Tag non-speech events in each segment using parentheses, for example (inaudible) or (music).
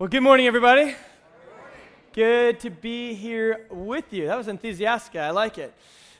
Well, good morning, everybody. Good to be here with you. That was enthusiastic. I like it.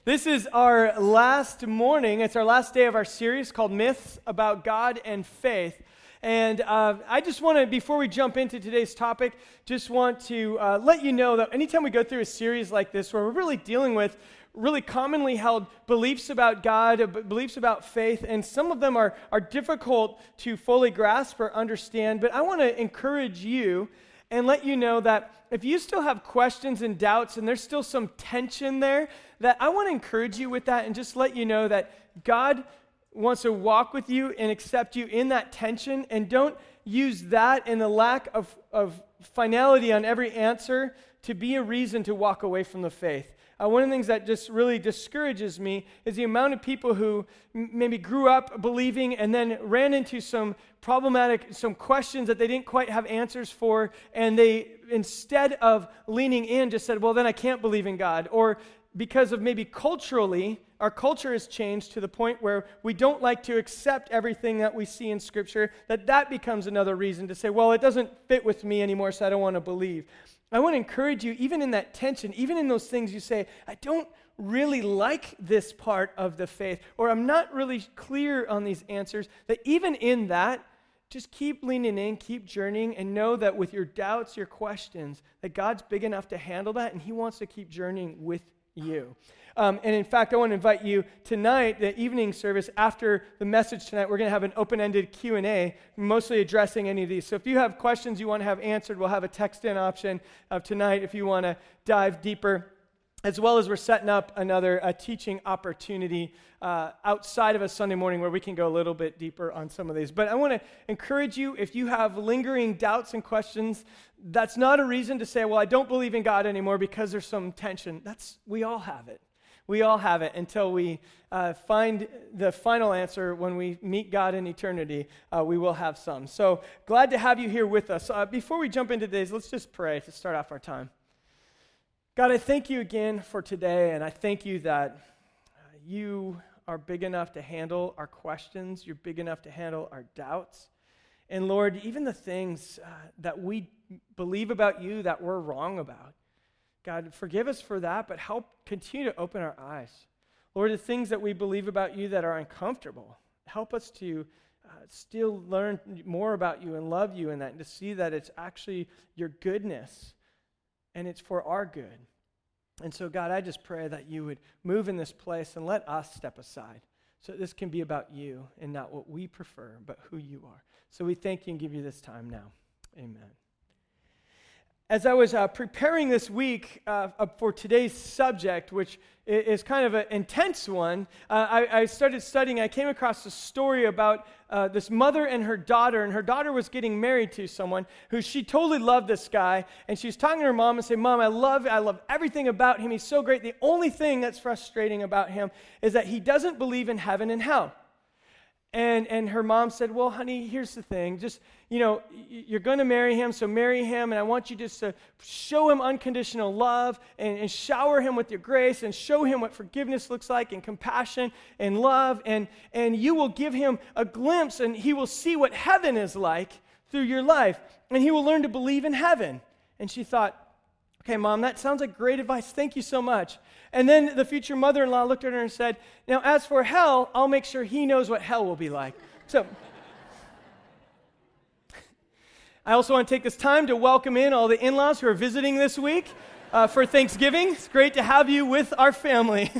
This is our last morning. It's our last day of our series called Myths About God and Faith. And uh, I just want to, before we jump into today's topic, just want to uh, let you know that anytime we go through a series like this where we're really dealing with really commonly held beliefs about God, uh, beliefs about faith, and some of them are, are difficult to fully grasp or understand. But I want to encourage you and let you know that if you still have questions and doubts and there's still some tension there, that I want to encourage you with that and just let you know that God wants to walk with you and accept you in that tension, and don't use that and the lack of, of finality on every answer to be a reason to walk away from the faith. Uh, one of the things that just really discourages me is the amount of people who m- maybe grew up believing and then ran into some problematic, some questions that they didn't quite have answers for, and they, instead of leaning in, just said, Well, then I can't believe in God. Or because of maybe culturally, our culture has changed to the point where we don't like to accept everything that we see in Scripture, that that becomes another reason to say, well, it doesn't fit with me anymore, so I don't want to believe. I want to encourage you, even in that tension, even in those things you say, I don't really like this part of the faith, or I'm not really clear on these answers, that even in that, just keep leaning in, keep journeying, and know that with your doubts, your questions, that God's big enough to handle that, and He wants to keep journeying with you. Um, and in fact, I want to invite you tonight, the evening service after the message tonight. We're going to have an open-ended Q and A, mostly addressing any of these. So if you have questions you want to have answered, we'll have a text-in option of tonight if you want to dive deeper. As well as we're setting up another uh, teaching opportunity uh, outside of a Sunday morning where we can go a little bit deeper on some of these. But I want to encourage you if you have lingering doubts and questions, that's not a reason to say, well, I don't believe in God anymore because there's some tension. That's, we all have it. We all have it until we uh, find the final answer when we meet God in eternity. Uh, we will have some. So glad to have you here with us. Uh, before we jump into today's, let's just pray to start off our time. God, I thank you again for today, and I thank you that uh, you are big enough to handle our questions, you're big enough to handle our doubts. And Lord, even the things uh, that we believe about you that we're wrong about. God, forgive us for that, but help continue to open our eyes. Lord, the things that we believe about you that are uncomfortable, help us to uh, still learn more about you and love you in that, and to see that it's actually your goodness and it's for our good. And so, God, I just pray that you would move in this place and let us step aside so this can be about you and not what we prefer, but who you are. So we thank you and give you this time now. Amen as I was uh, preparing this week uh, for today's subject, which is kind of an intense one, uh, I, I, started studying. I came across a story about uh, this mother and her daughter, and her daughter was getting married to someone who she totally loved this guy, and she was talking to her mom and saying, "Mom, I love, I love everything about him. He's so great. The only thing that's frustrating about him is that he doesn't believe in heaven and hell." And, and her mom said, Well, honey, here's the thing. Just, you know, you're going to marry him, so marry him. And I want you just to show him unconditional love and, and shower him with your grace and show him what forgiveness looks like and compassion and love. And, and you will give him a glimpse and he will see what heaven is like through your life. And he will learn to believe in heaven. And she thought, Okay, mom, that sounds like great advice. Thank you so much. And then the future mother in law looked at her and said, Now, as for hell, I'll make sure he knows what hell will be like. So, (laughs) I also want to take this time to welcome in all the in laws who are visiting this week uh, for Thanksgiving. It's great to have you with our family.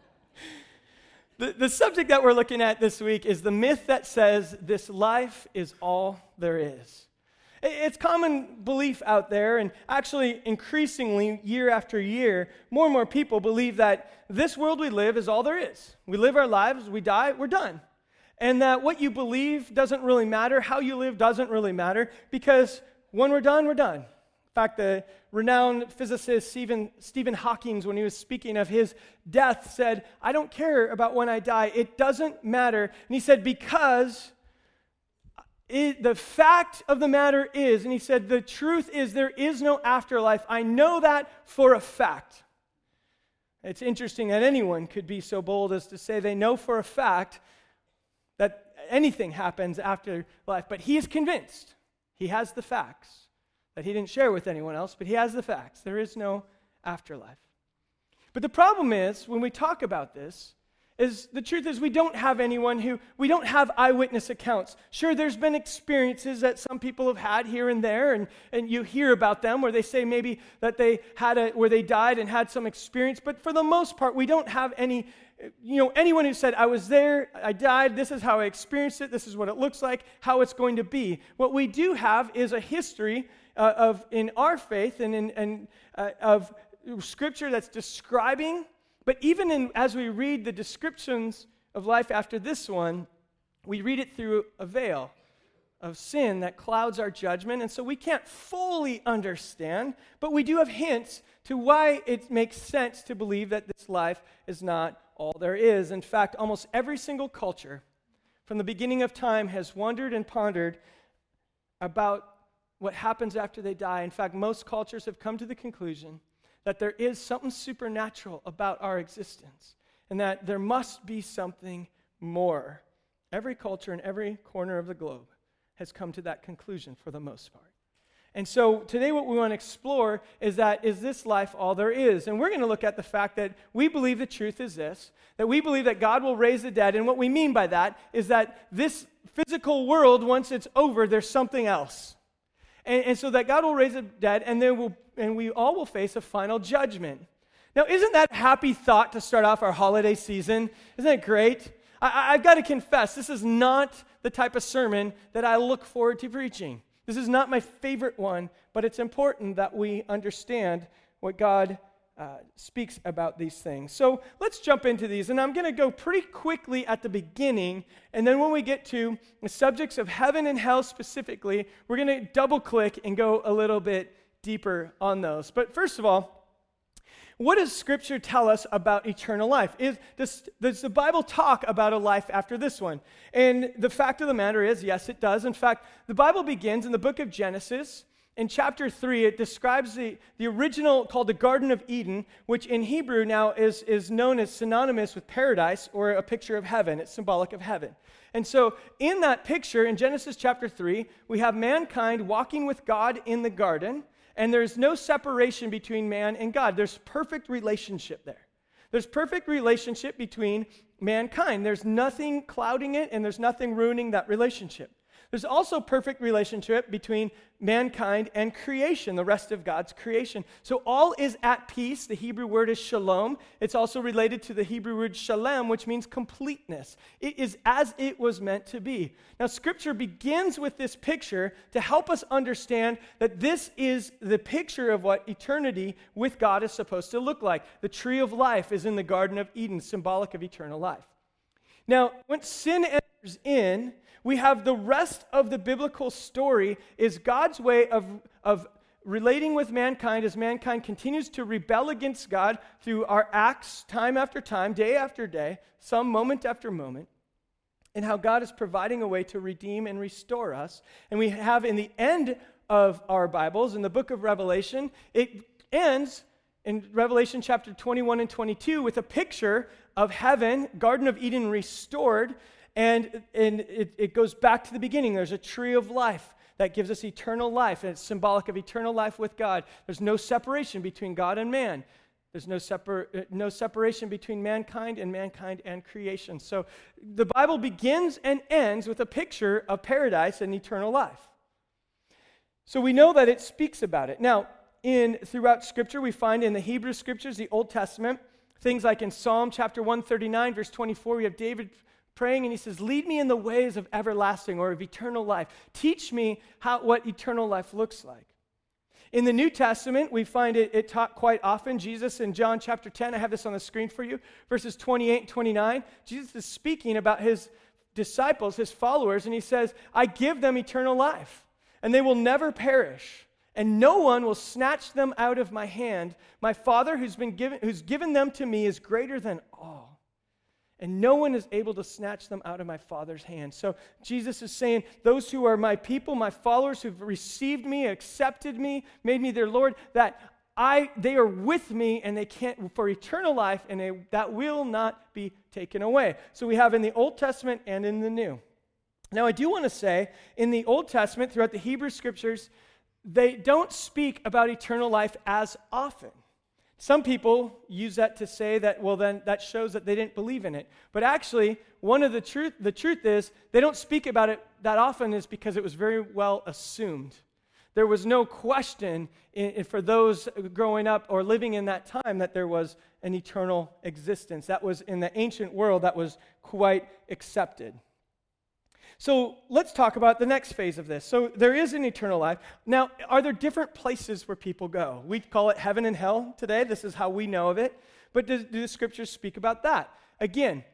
(laughs) the, the subject that we're looking at this week is the myth that says this life is all there is. It's common belief out there, and actually increasingly, year after year, more and more people believe that this world we live is all there is. We live our lives, we die, we're done. And that what you believe doesn't really matter, how you live doesn't really matter, because when we're done, we're done. In fact, the renowned physicist Stephen, Stephen Hawking, when he was speaking of his death, said, I don't care about when I die, it doesn't matter. And he said, because it, the fact of the matter is, and he said, the truth is there is no afterlife. I know that for a fact. It's interesting that anyone could be so bold as to say they know for a fact that anything happens after life, but he is convinced. He has the facts that he didn't share with anyone else, but he has the facts. There is no afterlife. But the problem is, when we talk about this, is the truth is we don't have anyone who we don't have eyewitness accounts. Sure there's been experiences that some people have had here and there and, and you hear about them where they say maybe that they had a where they died and had some experience but for the most part we don't have any you know anyone who said i was there i died this is how i experienced it this is what it looks like how it's going to be. What we do have is a history uh, of in our faith and in and uh, of scripture that's describing but even in, as we read the descriptions of life after this one, we read it through a veil of sin that clouds our judgment. And so we can't fully understand, but we do have hints to why it makes sense to believe that this life is not all there is. In fact, almost every single culture from the beginning of time has wondered and pondered about what happens after they die. In fact, most cultures have come to the conclusion that there is something supernatural about our existence and that there must be something more. Every culture in every corner of the globe has come to that conclusion for the most part. And so today, what we want to explore is that is this life all there is? And we're going to look at the fact that we believe the truth is this that we believe that God will raise the dead. And what we mean by that is that this physical world, once it's over, there's something else. And, and so that God will raise the dead, and then we'll, and we all will face a final judgment. Now, isn't that a happy thought to start off our holiday season? Isn't it great? I, I've got to confess, this is not the type of sermon that I look forward to preaching. This is not my favorite one, but it's important that we understand what God uh, speaks about these things. So let's jump into these. And I'm going to go pretty quickly at the beginning. And then when we get to the subjects of heaven and hell specifically, we're going to double click and go a little bit deeper on those. But first of all, what does Scripture tell us about eternal life? Is, does, does the Bible talk about a life after this one? And the fact of the matter is, yes, it does. In fact, the Bible begins in the book of Genesis in chapter 3, it describes the, the original called the Garden of Eden, which in Hebrew now is, is known as synonymous with paradise or a picture of heaven. It's symbolic of heaven. And so, in that picture, in Genesis chapter 3, we have mankind walking with God in the garden, and there's no separation between man and God. There's perfect relationship there. There's perfect relationship between mankind. There's nothing clouding it, and there's nothing ruining that relationship. There's also perfect relationship between mankind and creation, the rest of God's creation. So all is at peace. The Hebrew word is shalom. It's also related to the Hebrew word shalem, which means completeness. It is as it was meant to be. Now, scripture begins with this picture to help us understand that this is the picture of what eternity with God is supposed to look like. The tree of life is in the Garden of Eden, symbolic of eternal life. Now, when sin enters in, we have the rest of the biblical story is God's way of, of relating with mankind as mankind continues to rebel against God through our acts time after time, day after day, some moment after moment, and how God is providing a way to redeem and restore us. And we have in the end of our Bibles, in the book of Revelation, it ends in Revelation chapter 21 and 22 with a picture of heaven, Garden of Eden restored, and, and it, it goes back to the beginning. There's a tree of life that gives us eternal life, and it's symbolic of eternal life with God. There's no separation between God and man. There's no, separ- uh, no separation between mankind and mankind and creation. So the Bible begins and ends with a picture of paradise and eternal life. So we know that it speaks about it. Now, in throughout Scripture, we find in the Hebrew Scriptures, the Old Testament, things like in Psalm chapter 139, verse 24, we have David praying and he says, Lead me in the ways of everlasting or of eternal life. Teach me how, what eternal life looks like. In the New Testament, we find it, it taught quite often. Jesus in John chapter 10, I have this on the screen for you, verses 28 and 29. Jesus is speaking about his disciples, his followers, and he says, I give them eternal life, and they will never perish and no one will snatch them out of my hand. My Father who's been given who's given them to me is greater than all and no one is able to snatch them out of my Father's hand. So Jesus is saying, Those who are my people, my followers who've received me, accepted me, made me their Lord, that I, they are with me and they can't for eternal life, and they, that will not be taken away. So we have in the Old Testament and in the New. Now, I do want to say in the Old Testament, throughout the Hebrew scriptures, they don't speak about eternal life as often. Some people use that to say that, well, then that shows that they didn't believe in it. But actually, one of the truth, the truth is, they don't speak about it that often is because it was very well assumed. There was no question in, in, for those growing up or living in that time that there was an eternal existence. That was in the ancient world, that was quite accepted. So let's talk about the next phase of this. So there is an eternal life. Now, are there different places where people go? We call it heaven and hell today. This is how we know of it. But do, do the scriptures speak about that? Again,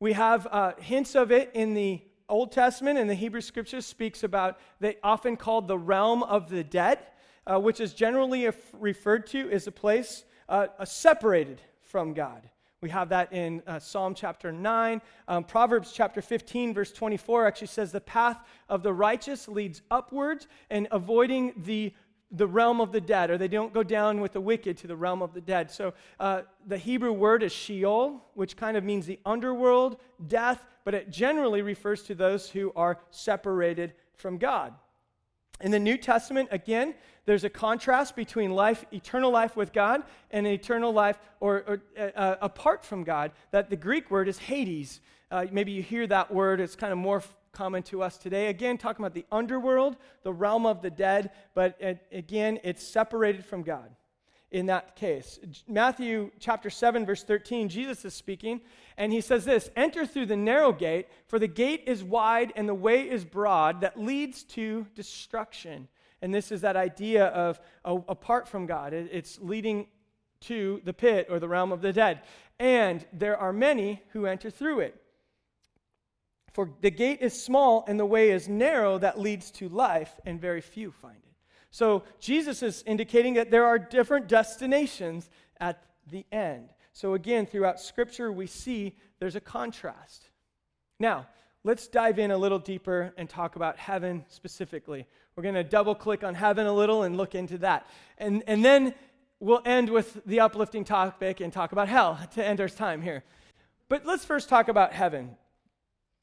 we have uh, hints of it in the Old Testament and the Hebrew scriptures speaks about they often called the realm of the dead, uh, which is generally referred to as a place uh, separated from God. We have that in uh, Psalm chapter 9. Um, Proverbs chapter 15, verse 24 actually says, The path of the righteous leads upwards and avoiding the, the realm of the dead, or they don't go down with the wicked to the realm of the dead. So uh, the Hebrew word is Sheol, which kind of means the underworld, death, but it generally refers to those who are separated from God. In the New Testament, again, there's a contrast between life, eternal life with God, and eternal life or, or uh, uh, apart from God. That the Greek word is Hades. Uh, maybe you hear that word; it's kind of more f- common to us today. Again, talking about the underworld, the realm of the dead, but uh, again, it's separated from God. In that case, Matthew chapter 7, verse 13, Jesus is speaking, and he says this Enter through the narrow gate, for the gate is wide and the way is broad that leads to destruction and this is that idea of uh, apart from God, it, it's leading to the pit or the realm of the dead. And there are many who enter through it. For the gate is small and the way is narrow that leads to life, and very few find it. So Jesus is indicating that there are different destinations at the end. So again, throughout Scripture, we see there's a contrast. Now, let's dive in a little deeper and talk about heaven specifically. We're going to double click on heaven a little and look into that. And, and then we'll end with the uplifting topic and talk about hell to end our time here. But let's first talk about heaven.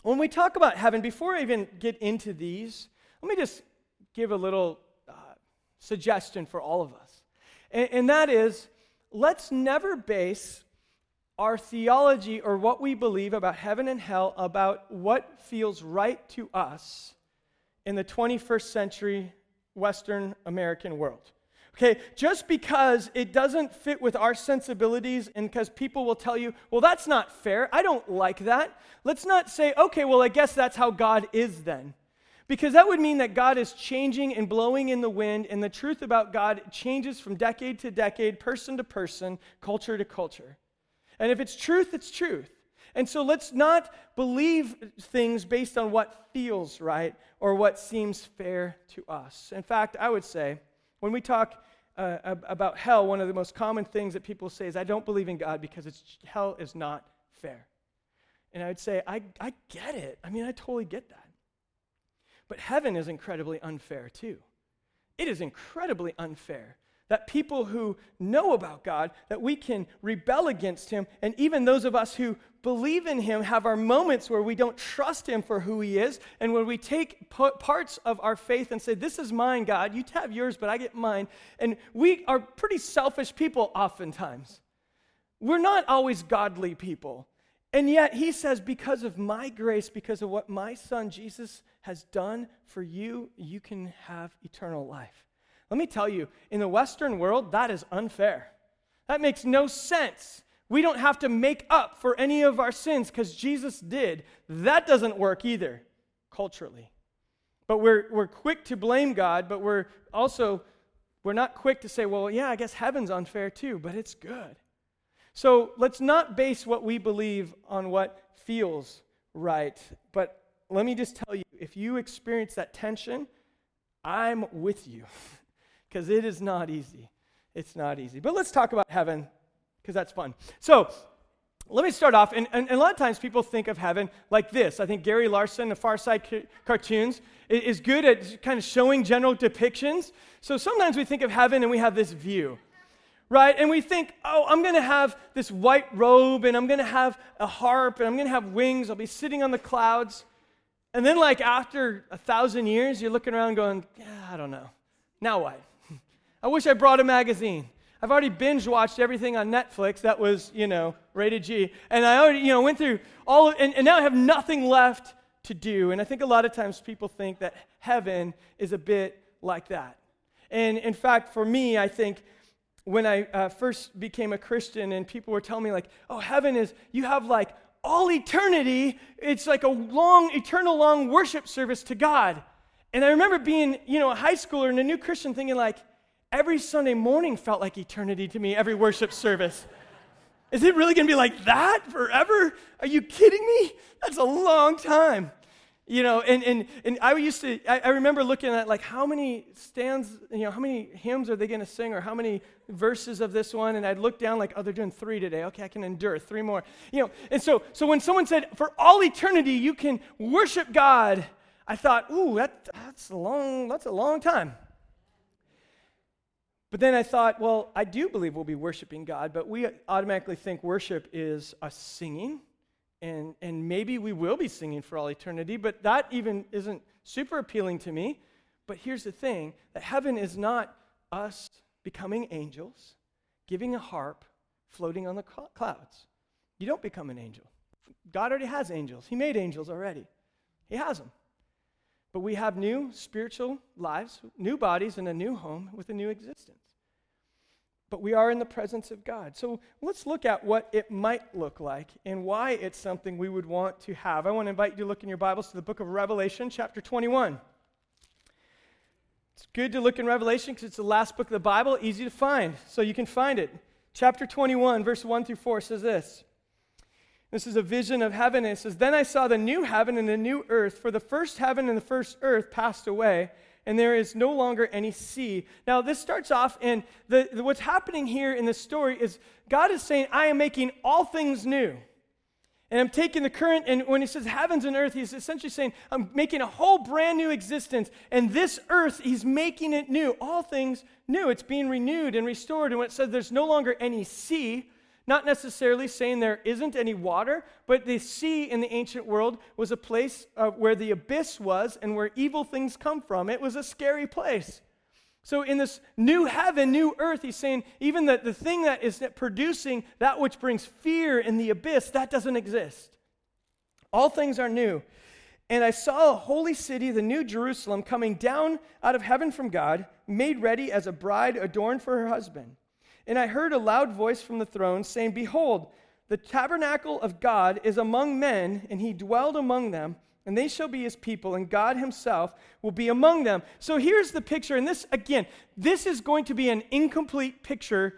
When we talk about heaven, before I even get into these, let me just give a little uh, suggestion for all of us. And, and that is let's never base our theology or what we believe about heaven and hell about what feels right to us in the 21st century Western American world. Okay, just because it doesn't fit with our sensibilities and because people will tell you, well, that's not fair. I don't like that. Let's not say, okay, well, I guess that's how God is then. Because that would mean that God is changing and blowing in the wind, and the truth about God changes from decade to decade, person to person, culture to culture. And if it's truth, it's truth. And so let's not believe things based on what feels right or what seems fair to us. In fact, I would say when we talk uh, about hell, one of the most common things that people say is, I don't believe in God because hell is not fair. And I would say, I, I get it. I mean, I totally get that. But heaven is incredibly unfair too. It is incredibly unfair that people who know about God, that we can rebel against him, and even those of us who believe in him have our moments where we don't trust him for who he is, and when we take parts of our faith and say, This is mine, God, you have yours, but I get mine. And we are pretty selfish people oftentimes. We're not always godly people. And yet, he says, Because of my grace, because of what my son Jesus has done for you, you can have eternal life. Let me tell you, in the Western world, that is unfair. That makes no sense. We don't have to make up for any of our sins because Jesus did. That doesn't work either, culturally. But we're, we're quick to blame God, but we're also, we're not quick to say, well, yeah, I guess heaven's unfair too, but it's good. So let's not base what we believe on what feels right. But let me just tell you if you experience that tension, I'm with you. (laughs) because it is not easy. It's not easy. But let's talk about heaven because that's fun. So, let me start off, and, and, and, a lot of times people think of heaven like this. I think Gary Larson, the Far Side ca- cartoons, is good at kind of showing general depictions. So sometimes we think of heaven and we have this view, right? And we think, oh, I'm going to have this white robe, and I'm going to have a harp, and I'm going to have wings. I'll be sitting on the clouds. And then, like, after a thousand years, you're looking around going, yeah, I don't know. Now what? I wish I brought a magazine. I've already binge watched everything on Netflix that was, you know, rated G. And I already, you know, went through all of, and, and now I have nothing left to do. And I think a lot of times people think that heaven is a bit like that. And in fact, for me, I think when I uh, first became a Christian and people were telling me, like, oh, heaven is, you have like all eternity, it's like a long, eternal long worship service to God. And I remember being, you know, a high schooler and a new Christian thinking, like, every Sunday morning felt like eternity to me, every worship service. Is it really going to be like that forever? Are you kidding me? That's a long time. You know, and, and, and I used to, I, I remember looking at like how many stands, you know, how many hymns are they going to sing or how many verses of this one? And I'd look down like, oh, they're doing three today. Okay, I can endure three more. You know, and so, so when someone said, for all eternity, you can worship God, I thought, ooh, that, that's, a long, that's a long time. But then I thought, well, I do believe we'll be worshiping God, but we automatically think worship is us singing and, and maybe we will be singing for all eternity, but that even isn't super appealing to me. But here's the thing that heaven is not us becoming angels, giving a harp, floating on the clouds. You don't become an angel. God already has angels, He made angels already. He has them. But we have new spiritual lives, new bodies, and a new home with a new existence but we are in the presence of God. So let's look at what it might look like and why it's something we would want to have. I want to invite you to look in your Bibles to the book of Revelation, chapter 21. It's good to look in Revelation because it's the last book of the Bible, easy to find, so you can find it. Chapter 21, verse 1 through 4 says this. This is a vision of heaven, and it says, Then I saw the new heaven and the new earth, for the first heaven and the first earth passed away and there is no longer any sea. Now, this starts off, and the, the, what's happening here in this story is God is saying, I am making all things new. And I'm taking the current, and when he says heavens and earth, he's essentially saying, I'm making a whole brand new existence. And this earth, he's making it new. All things new. It's being renewed and restored. And when it says there's no longer any sea, not necessarily saying there isn't any water, but the sea in the ancient world was a place uh, where the abyss was and where evil things come from. It was a scary place. So, in this new heaven, new earth, he's saying even that the thing that is producing that which brings fear in the abyss, that doesn't exist. All things are new. And I saw a holy city, the new Jerusalem, coming down out of heaven from God, made ready as a bride adorned for her husband. And I heard a loud voice from the throne saying, Behold, the tabernacle of God is among men, and he dwelled among them, and they shall be his people, and God himself will be among them. So here's the picture, and this, again, this is going to be an incomplete picture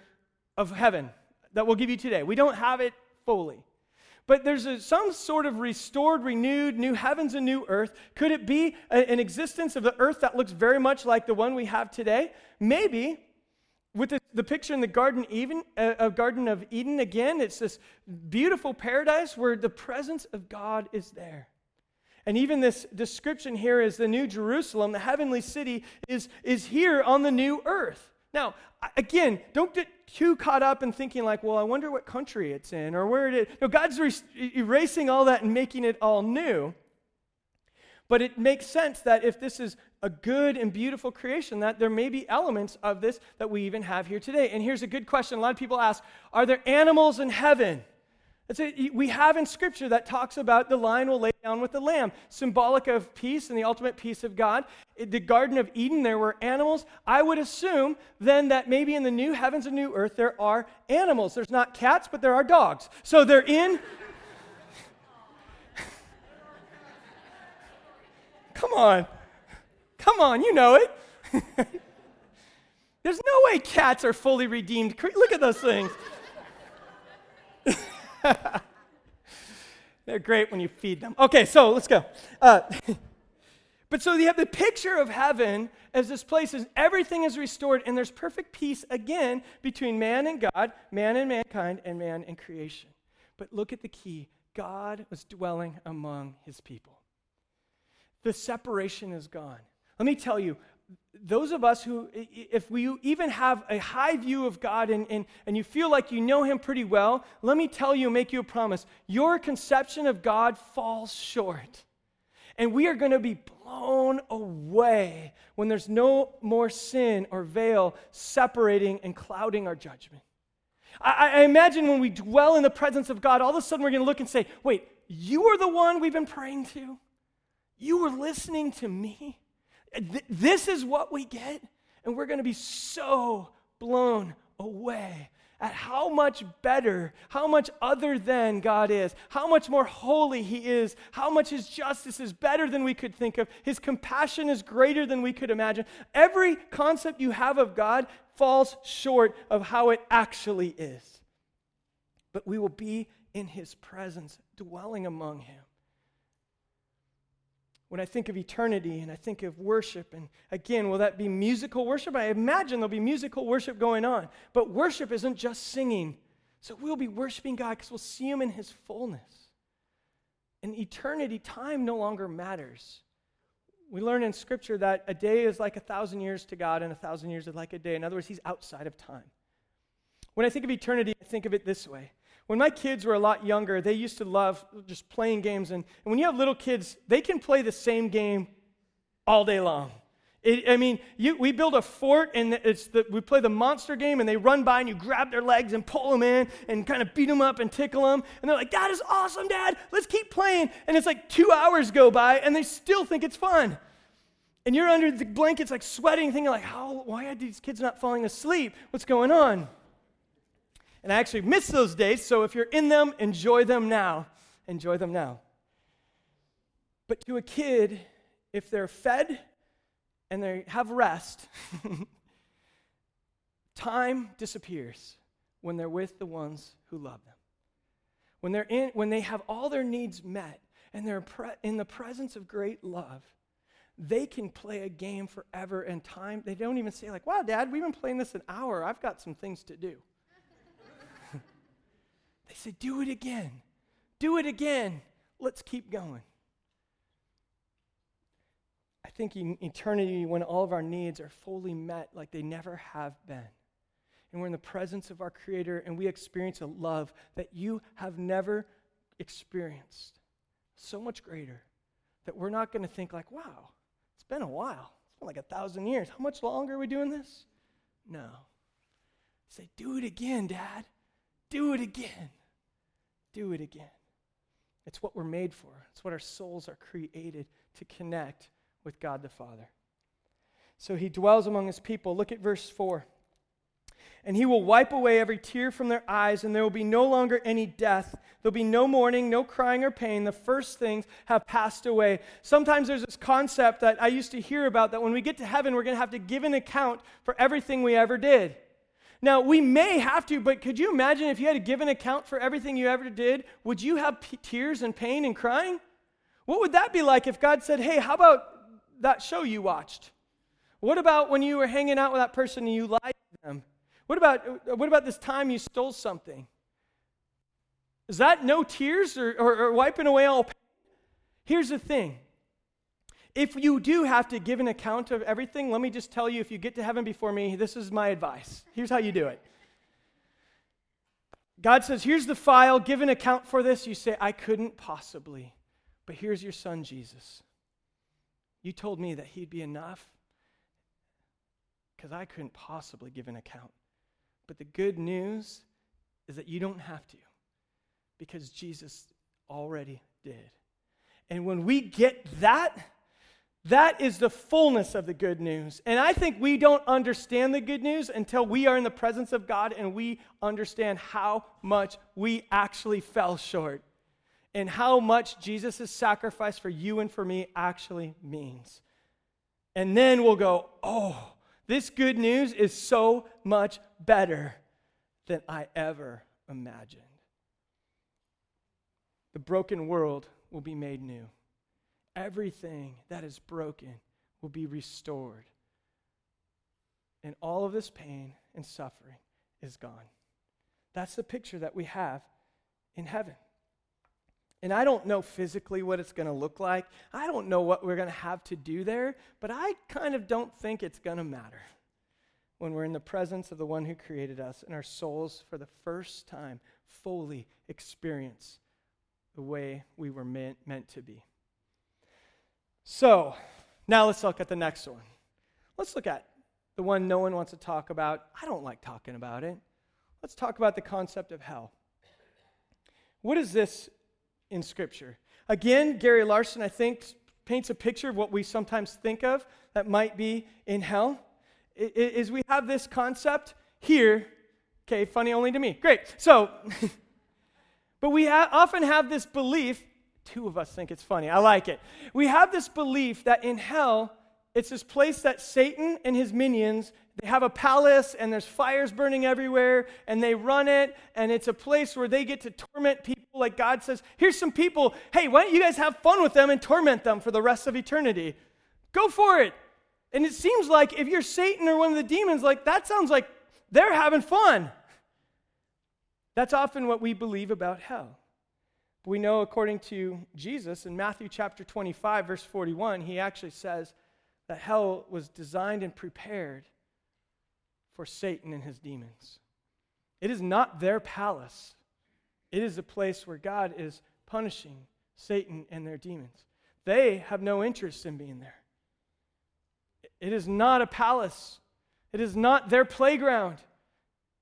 of heaven that we'll give you today. We don't have it fully. But there's a, some sort of restored, renewed, new heavens and new earth. Could it be a, an existence of the earth that looks very much like the one we have today? Maybe the, picture in the garden even uh, garden of eden again it's this beautiful paradise where the presence of god is there. And even this description here is the new jerusalem the heavenly city is, is here on the new earth. Now again don't get too caught up in thinking like well i wonder what country it's in or where it is. No god's re- erasing all that and making it all new. But it makes sense that if this is a good and beautiful creation, that there may be elements of this that we even have here today. And here's a good question a lot of people ask Are there animals in heaven? We have in Scripture that talks about the lion will lay down with the lamb, symbolic of peace and the ultimate peace of God. In the Garden of Eden, there were animals. I would assume then that maybe in the new heavens and new earth, there are animals. There's not cats, but there are dogs. So they're in (laughs) Come on. Come on, you know it. (laughs) There's no way cats are fully redeemed. Look at those things. (laughs) They're great when you feed them. Okay, so let's go. Uh, (laughs) but so you have the picture of heaven as this place is everything is restored and there's perfect peace again between man and God, man and mankind, and man and creation. But look at the key God was dwelling among his people the separation is gone. Let me tell you, those of us who, if we even have a high view of God and, and, and you feel like you know Him pretty well, let me tell you, make you a promise. Your conception of God falls short. And we are going to be blown away when there's no more sin or veil separating and clouding our judgment. I, I imagine when we dwell in the presence of God, all of a sudden we're going to look and say, wait, you are the one we've been praying to? You were listening to me? Th- this is what we get? And we're going to be so blown away at how much better, how much other than God is, how much more holy He is, how much His justice is better than we could think of, His compassion is greater than we could imagine. Every concept you have of God falls short of how it actually is. But we will be in His presence, dwelling among Him when I think of eternity and I think of worship, and again, will that be musical worship? I imagine there'll be musical worship going on. But worship isn't just singing. So we'll be worshiping God because we'll see Him in His fullness. In eternity, time no longer matters. We learn in Scripture that a day is like a thousand years to God, and a thousand years is like a day. In other words, He's outside of time. When I think of eternity, I think of it this way when my kids were a lot younger, they used to love just playing games. And, and when you have little kids, they can play the same game all day long. It, I mean, you, we build a fort and it's the, we play the monster game and they run by and you grab their legs and pull them in and kind of beat them up and tickle them. And they're like, that is awesome, Dad. Let's keep playing. And it's like two hours go by and they still think it's fun. And you're under the blankets like sweating, thinking like, how, why are these kids not falling asleep? What's going on? And I actually miss those days, so if you're in them, enjoy them now. Enjoy them now. But to a kid, if they're fed and they have rest, (laughs) time disappears when they're with the ones who love them. When, they're in, when they have all their needs met and they're pre- in the presence of great love, they can play a game forever and time. They don't even say, like, wow, Dad, we've been playing this an hour. I've got some things to do. They said, Do it again. Do it again. Let's keep going. I think in eternity, when all of our needs are fully met like they never have been, and we're in the presence of our Creator and we experience a love that you have never experienced, so much greater, that we're not going to think, like, wow, it's been a while. It's been like a thousand years. How much longer are we doing this? No. Say, do it again, Dad. Do it again. Do it again. It's what we're made for, it's what our souls are created to connect with God the Father. So he dwells among his people. Look at verse 4. And he will wipe away every tear from their eyes, and there will be no longer any death. There'll be no mourning, no crying or pain. The first things have passed away. Sometimes there's this concept that I used to hear about that when we get to heaven, we're going to have to give an account for everything we ever did. Now, we may have to, but could you imagine if you had to give an account for everything you ever did? Would you have p- tears and pain and crying? What would that be like if God said, hey, how about that show you watched? What about when you were hanging out with that person and you lied to them? What about, uh, what about this time you stole something? Is that no tears or, or, or wiping away all pain? Here's the thing if you do have to give an account of everything, let me just tell you if you get to heaven before me, this is my advice. Here's how you do it. God says, Here's the file, give an account for this. You say, I couldn't possibly. But here's your son, Jesus. You told me that he'd be enough because I couldn't possibly give an account. But the good news is that you don't have to because Jesus already did. And when we get that, that is the fullness of the good news. And I think we don't understand the good news until we are in the presence of God and we understand how much we actually fell short and how much Jesus' sacrifice for you and for me actually means. And then we'll go, oh, this good news is so much better than I ever imagined. The broken world will be made new everything that is broken will be restored. And all of this pain and suffering is gone. That's the picture that we have in heaven. And I don't know physically what it's going to look like. I don't know what we're going to have to do there, but I kind of don't think it's going to matter when we're in the presence of the one who created us and our souls, for the first time, fully experience the way we were meant, meant to be. So, now let's look at the next one. Let's look at the one no one wants to talk about. I don't like talking about it. Let's talk about the concept of hell. What is this in Scripture? Again, Gary Larson, I think, paints a picture of what we sometimes think of that might be in hell. Is we have this concept here. Okay, funny only to me. Great. So, (laughs) but we ha- often have this belief. Two of us think it's funny. I like it. We have this belief that in hell, it's this place that Satan and his minions they have a palace and there's fires burning everywhere and they run it and it's a place where they get to torment people like God says, here's some people, hey, why don't you guys have fun with them and torment them for the rest of eternity? Go for it. And it seems like if you're Satan or one of the demons, like that sounds like they're having fun. That's often what we believe about hell. We know according to Jesus in Matthew chapter 25 verse 41, he actually says that hell was designed and prepared for Satan and his demons. It is not their palace, it is a place where God is punishing Satan and their demons. They have no interest in being there. It is not a palace, it is not their playground.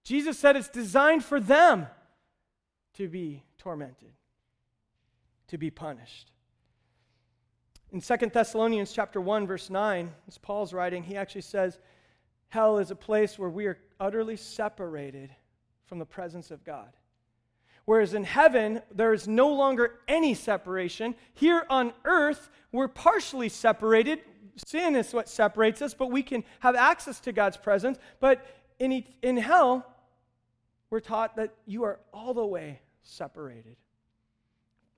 Jesus said it's designed for them to be tormented, to be punished. In Second Thessalonians chapter 1 verse 9, as Paul's writing, he actually says, Hell is a place where we are utterly separated from the presence of God. Whereas in heaven, there is no longer any separation. Here on earth, we're partially separated. Sin is what separates us, but we can have access to God's presence. But in, in hell, we're taught that you are all the way separated.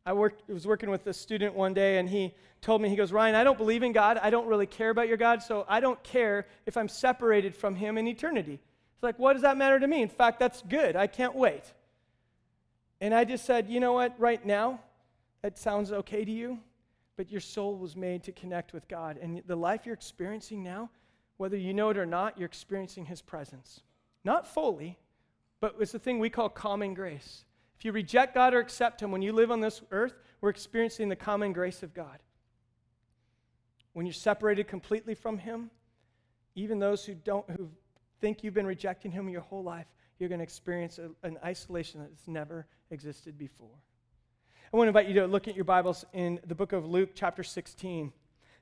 I worked, was working with a student one day, and he told me, he goes, Ryan, I don't believe in God. I don't really care about your God, so I don't care if I'm separated from him in eternity. It's like, what does that matter to me? In fact, that's good. I can't wait. And I just said, you know what, right now, that sounds okay to you, but your soul was made to connect with God. And the life you're experiencing now, whether you know it or not, you're experiencing his presence. Not fully, but it's the thing we call common grace. If you reject God or accept Him, when you live on this earth, we're experiencing the common grace of God. When you're separated completely from Him, even those who don't, who think you've been rejecting Him your whole life, you're going to experience a, an isolation that has never existed before. I want to invite you to look at your Bibles in the book of Luke, chapter 16.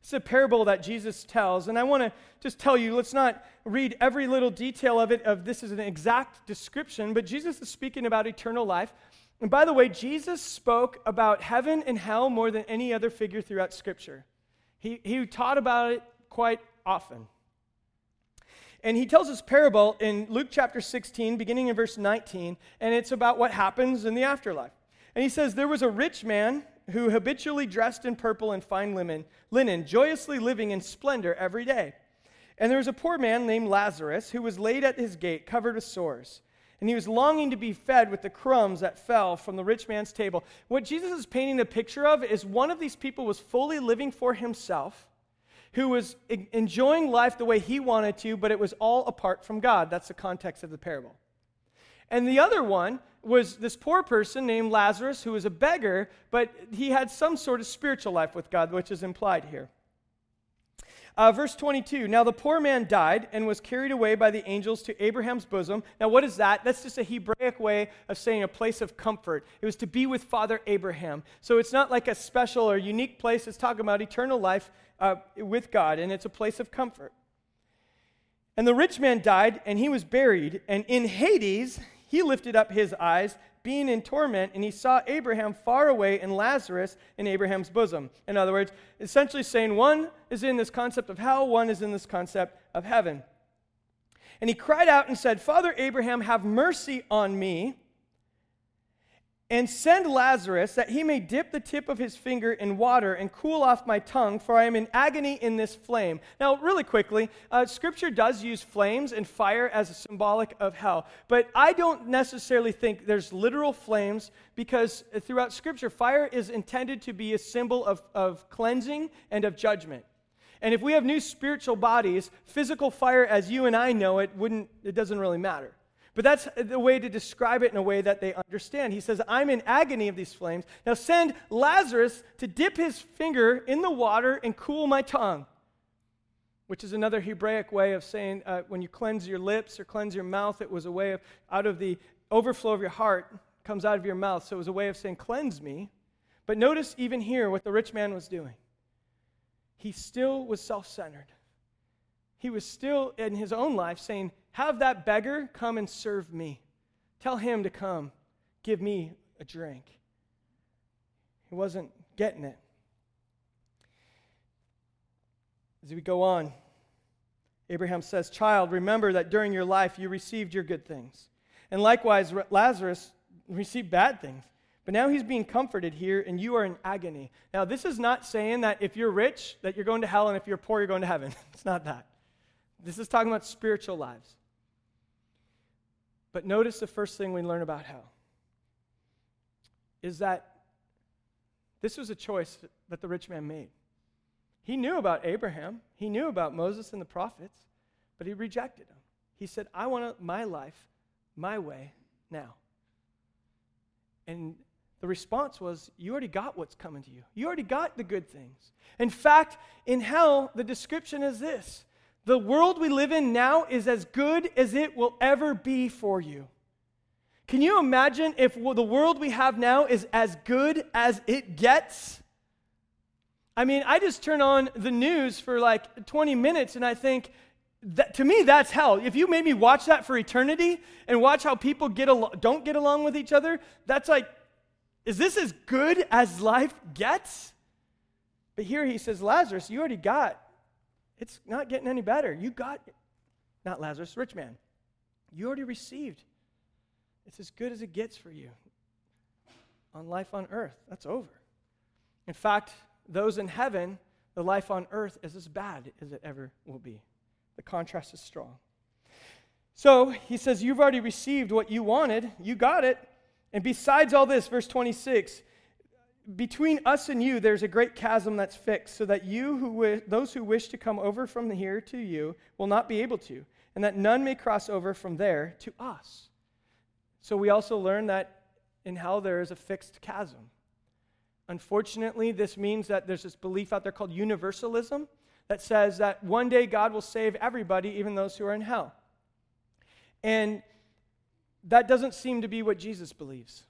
It's a parable that Jesus tells, and I want to just tell you, let's not read every little detail of it, of this is an exact description, but Jesus is speaking about eternal life. And by the way, Jesus spoke about heaven and hell more than any other figure throughout Scripture. He, he taught about it quite often. And he tells this parable in Luke chapter 16, beginning in verse 19, and it's about what happens in the afterlife. And he says, There was a rich man who habitually dressed in purple and fine linen, linen, joyously living in splendor every day. And there was a poor man named Lazarus who was laid at his gate, covered with sores and he was longing to be fed with the crumbs that fell from the rich man's table. What Jesus is painting a picture of is one of these people was fully living for himself, who was enjoying life the way he wanted to, but it was all apart from God. That's the context of the parable. And the other one was this poor person named Lazarus, who was a beggar, but he had some sort of spiritual life with God, which is implied here. Uh, verse 22 Now the poor man died and was carried away by the angels to Abraham's bosom. Now, what is that? That's just a Hebraic way of saying a place of comfort. It was to be with Father Abraham. So it's not like a special or unique place. It's talking about eternal life uh, with God, and it's a place of comfort. And the rich man died, and he was buried. And in Hades, he lifted up his eyes being in torment, and he saw Abraham far away and Lazarus in Abraham's bosom. In other words, essentially saying one is in this concept of hell, one is in this concept of heaven. And he cried out and said, Father Abraham, have mercy on me and send Lazarus that he may dip the tip of his finger in water and cool off my tongue, for I am in agony in this flame. Now, really quickly, uh, Scripture does use flames and fire as a symbolic of hell, but I don't necessarily think there's literal flames because throughout Scripture, fire is intended to be a symbol of, of cleansing and of judgment. And if we have new spiritual bodies, physical fire as you and I know it wouldn't it doesn't really matter. But that's the way to describe it in a way that they understand. He says, I'm in agony of these flames. Now send Lazarus to dip his finger in the water and cool my tongue, which is another Hebraic way of saying uh, when you cleanse your lips or cleanse your mouth, it was a way of out of the overflow of your heart comes out of your mouth. So it was a way of saying, Cleanse me. But notice even here what the rich man was doing. He still was self centered. He was still in his own life saying, Have that beggar come and serve me. Tell him to come, give me a drink. He wasn't getting it. As we go on, Abraham says, Child, remember that during your life you received your good things. And likewise, Lazarus received bad things. But now he's being comforted here, and you are in agony. Now, this is not saying that if you're rich, that you're going to hell, and if you're poor, you're going to heaven. (laughs) it's not that. This is talking about spiritual lives. But notice the first thing we learn about hell is that this was a choice that the rich man made. He knew about Abraham, he knew about Moses and the prophets, but he rejected them. He said, I want my life my way now. And the response was, You already got what's coming to you. You already got the good things. In fact, in hell, the description is this the world we live in now is as good as it will ever be for you. Can you imagine if the world we have now is as good as it gets? I mean, I just turn on the news for like 20 minutes and I think, that, to me, that's hell. If you made me watch that for eternity and watch how people get al- don't get along with each other, that's like, is this as good as life gets? But here he says, Lazarus, you already got it's not getting any better. You got, not Lazarus, rich man. You already received. It's as good as it gets for you on life on earth. That's over. In fact, those in heaven, the life on earth is as bad as it ever will be. The contrast is strong. So he says, You've already received what you wanted, you got it. And besides all this, verse 26, between us and you, there's a great chasm that's fixed, so that you who those who wish to come over from here to you will not be able to, and that none may cross over from there to us. So we also learn that in hell there is a fixed chasm. Unfortunately, this means that there's this belief out there called universalism that says that one day God will save everybody, even those who are in hell. And that doesn't seem to be what Jesus believes.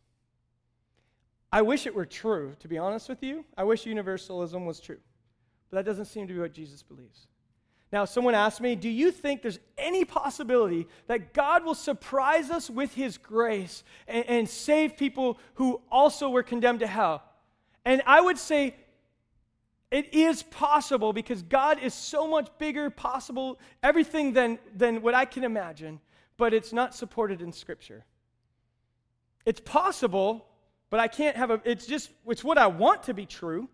I wish it were true, to be honest with you. I wish universalism was true. But that doesn't seem to be what Jesus believes. Now, someone asked me, Do you think there's any possibility that God will surprise us with his grace and, and, save people who also were condemned to hell? And I would say it is possible because God is so much bigger, possible, everything than, than what I can imagine, but it's not supported in Scripture. It's possible, but I can't have a, it's just, it's what I want to be true,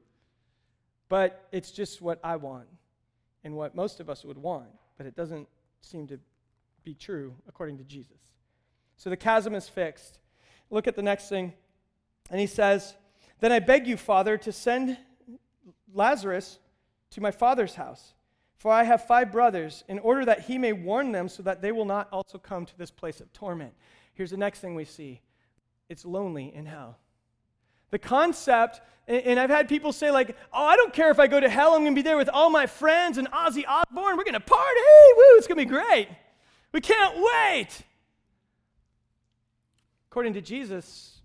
but it's just what I want and what most of us would want, but it doesn't seem to be true according to Jesus. So the chasm is fixed. Look at the next thing. And he says, Then I beg you, Father, to send Lazarus to my father's house, for I have five brothers, in order that he may warn them so that they will not also come to this place of torment. Here's the next thing we see it's lonely in hell. The concept, and I've had people say, like, oh, I don't care if I go to hell, I'm going to be there with all my friends and Ozzy Osbourne. We're going to party. Woo, it's going to be great. We can't wait. According to Jesus,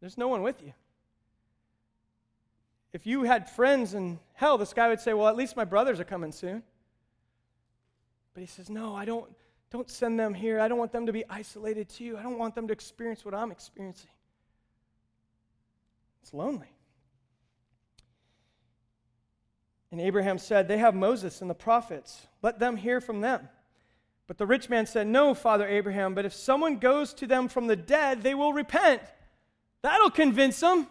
there's no one with you. If you had friends in hell, this guy would say, well, at least my brothers are coming soon. But he says, no, I don't, don't send them here. I don't want them to be isolated to you. I don't want them to experience what I'm experiencing. It's lonely. And Abraham said, They have Moses and the prophets. Let them hear from them. But the rich man said, No, Father Abraham, but if someone goes to them from the dead, they will repent. That'll convince them.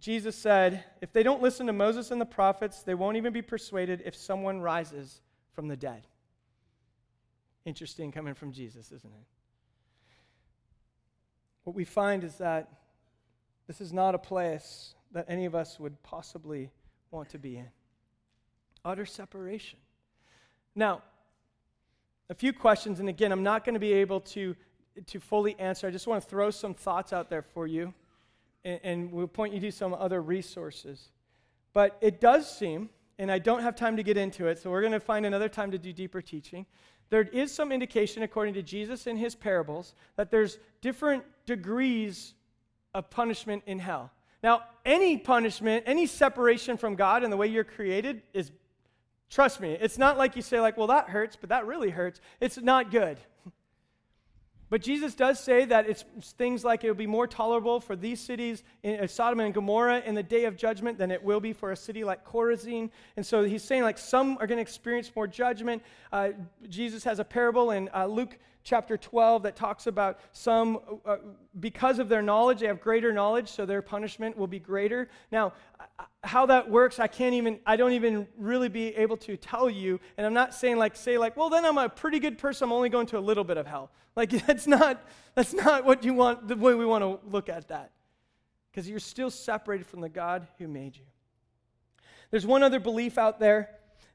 Jesus said, If they don't listen to Moses and the prophets, they won't even be persuaded if someone rises from the dead. Interesting coming from Jesus, isn't it? What we find is that this is not a place that any of us would possibly want to be in. Utter separation. Now, a few questions, and again, I'm not going to be able to, to fully answer. I just want to throw some thoughts out there for you, and, and we'll point you to some other resources. But it does seem, and I don't have time to get into it, so we're going to find another time to do deeper teaching. There is some indication, according to Jesus in his parables, that there's different degrees of punishment in hell. Now, any punishment, any separation from God and the way you're created is, trust me, it's not like you say, like, well, that hurts, but that really hurts. It's not good. (laughs) But Jesus does say that it's things like it will be more tolerable for these cities, uh, Sodom and Gomorrah, in the day of judgment than it will be for a city like Chorazin. And so he's saying, like, some are going to experience more judgment. Uh, Jesus has a parable in uh, Luke chapter 12 that talks about some, uh, because of their knowledge, they have greater knowledge, so their punishment will be greater. Now, how that works, I can't even, I don't even really be able to tell you. And I'm not saying like, say like, well, then I'm a pretty good person. I'm only going to a little bit of hell. Like (laughs) that's not, that's not what you want, the way we want to look at that. Because you're still separated from the God who made you. There's one other belief out there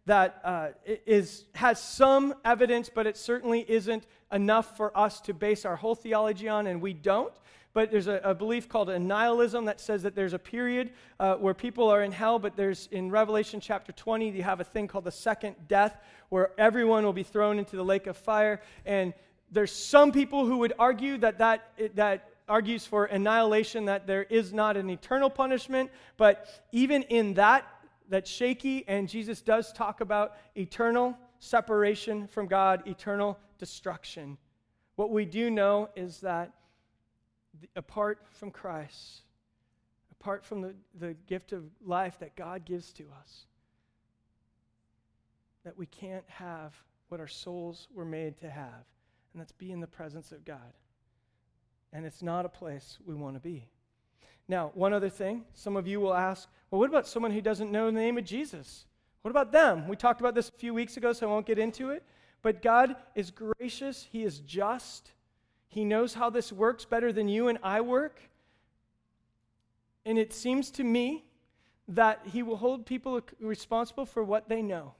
that uh, is, has some evidence, but it certainly isn't enough for us to base our whole theology on, and we don't. But there's a, a belief called annihilism that says that there's a period uh, where people are in hell, but there's in Revelation chapter 20, you have a thing called the second death, where everyone will be thrown into the lake of fire. And there's some people who would argue that that, that argues for annihilation, that there is not an eternal punishment. But even in that, that's shaky, and Jesus does talk about eternal separation from God, eternal destruction. What we do know is that apart from Christ, apart from the, the gift of life that God gives to us, that we can't have what our souls were made to have, and that's be in the presence of God. And it's not a place we want to be. Now, one other thing, some of you will ask, well, what about someone who doesn't know the name of Jesus? What about them? We talked about this a few weeks ago, so I won't get into it. But God is gracious, He is just, He knows how this works better than you and I work. And it seems to me that He will hold people responsible for what they know.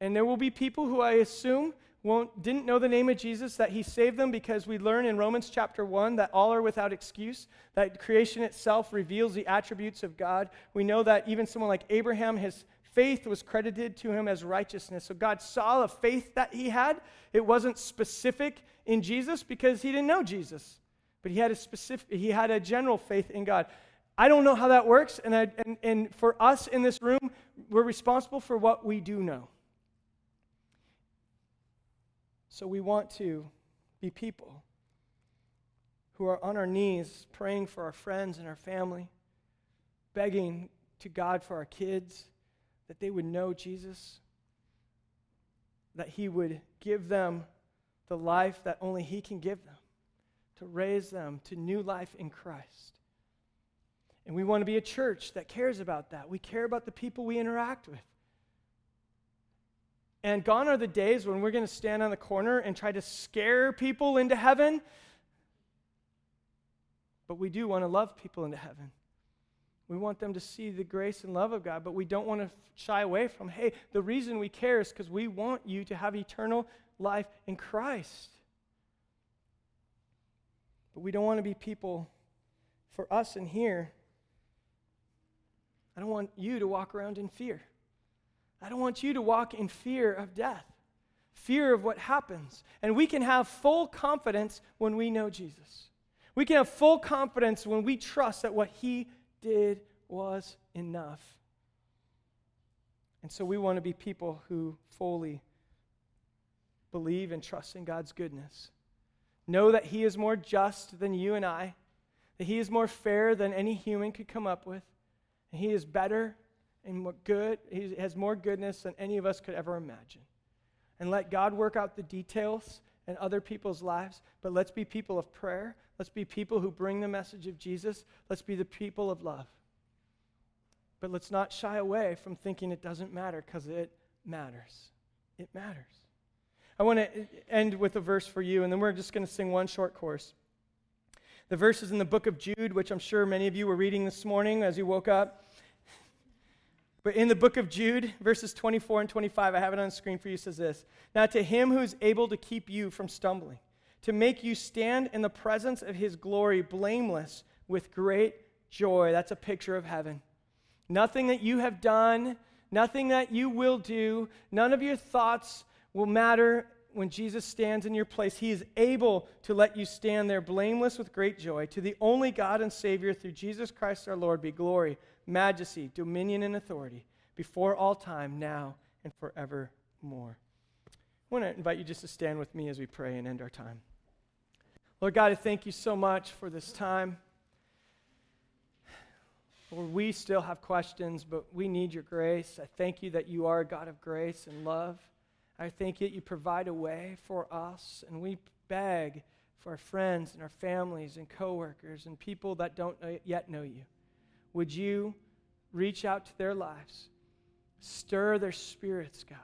And there will be people who I assume won't, didn't know the name of Jesus, that he saved them because we learn in Romans chapter 1 that all are without excuse, that creation itself reveals the attributes of God. We know that even someone like Abraham, his faith was credited to him as righteousness. So God saw the faith that he had. It wasn't specific in Jesus because he didn't know Jesus, but he had a specific, he had a general faith in God. I don't know how that works, and, I, and, and for us in this room, we're responsible for what we do know. So we want to be people who are on our knees praying for our friends and our family, begging to God for our kids that they would know Jesus, that He would give them the life that only He can give them, to raise them to new life in Christ. And we want to be a church that cares about that. We care about the people we interact with. And gone are the days when we're going to stand on the corner and try to scare people into heaven. But we do want to love people into heaven. We want them to see the grace and love of God, but we don't want to shy away from, hey, the reason we care is because we want you to have eternal life in Christ. But we don't want to be people for us in here. I don't want you to walk around in fear. I don't want you to walk in fear of death, fear of what happens. And we can have full confidence when we know Jesus. We can have full confidence when we trust that what he did was enough. And so we want to be people who fully believe and trust in God's goodness. Know that He is more just than you and I, that He is more fair than any human could come up with, and He is better and more good. He has more goodness than any of us could ever imagine. And let God work out the details in other people's lives, but let's be people of prayer. Let's be people who bring the message of Jesus. Let's be the people of love. But let's not shy away from thinking it doesn't matter because it matters. It matters. I want to end with a verse for you, and then we're just going to sing one short chorus. The verse is in the book of Jude, which I'm sure many of you were reading this morning as you woke up. But in the book of Jude, verses 24 and 25, I have it on screen for you, says this Now to him who is able to keep you from stumbling, to make you stand in the presence of his glory blameless with great joy. That's a picture of heaven. Nothing that you have done, nothing that you will do, none of your thoughts will matter when Jesus stands in your place. He is able to let you stand there blameless with great joy. To the only God and Savior through Jesus Christ our Lord be glory majesty, dominion, and authority before all time, now and forevermore. I want to invite you just to stand with me as we pray and end our time. Lord God, I thank you so much for this time. Lord, we still have questions, but we need your grace. I thank you that you are a God of grace and love. I thank you that you provide a way for us, and we beg for our friends and our families and coworkers and people that don't yet know you. Would you reach out to their lives, stir their spirits, God,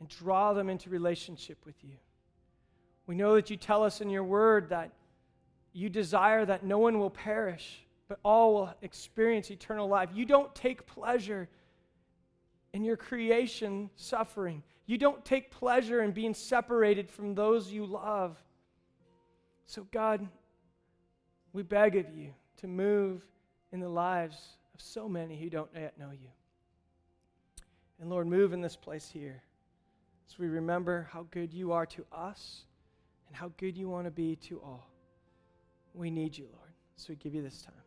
and draw them into relationship with you? We know that you tell us in your word that you desire that no one will perish, but all will experience eternal life. You don't take pleasure in your creation suffering. You don't take pleasure in being separated from those you love. So, God, we beg of you to move in the lives of so many who don't yet know you. And Lord, move in this place here as we remember how good you are to us and how good you want to be to all. We need you, Lord. So we give you this time.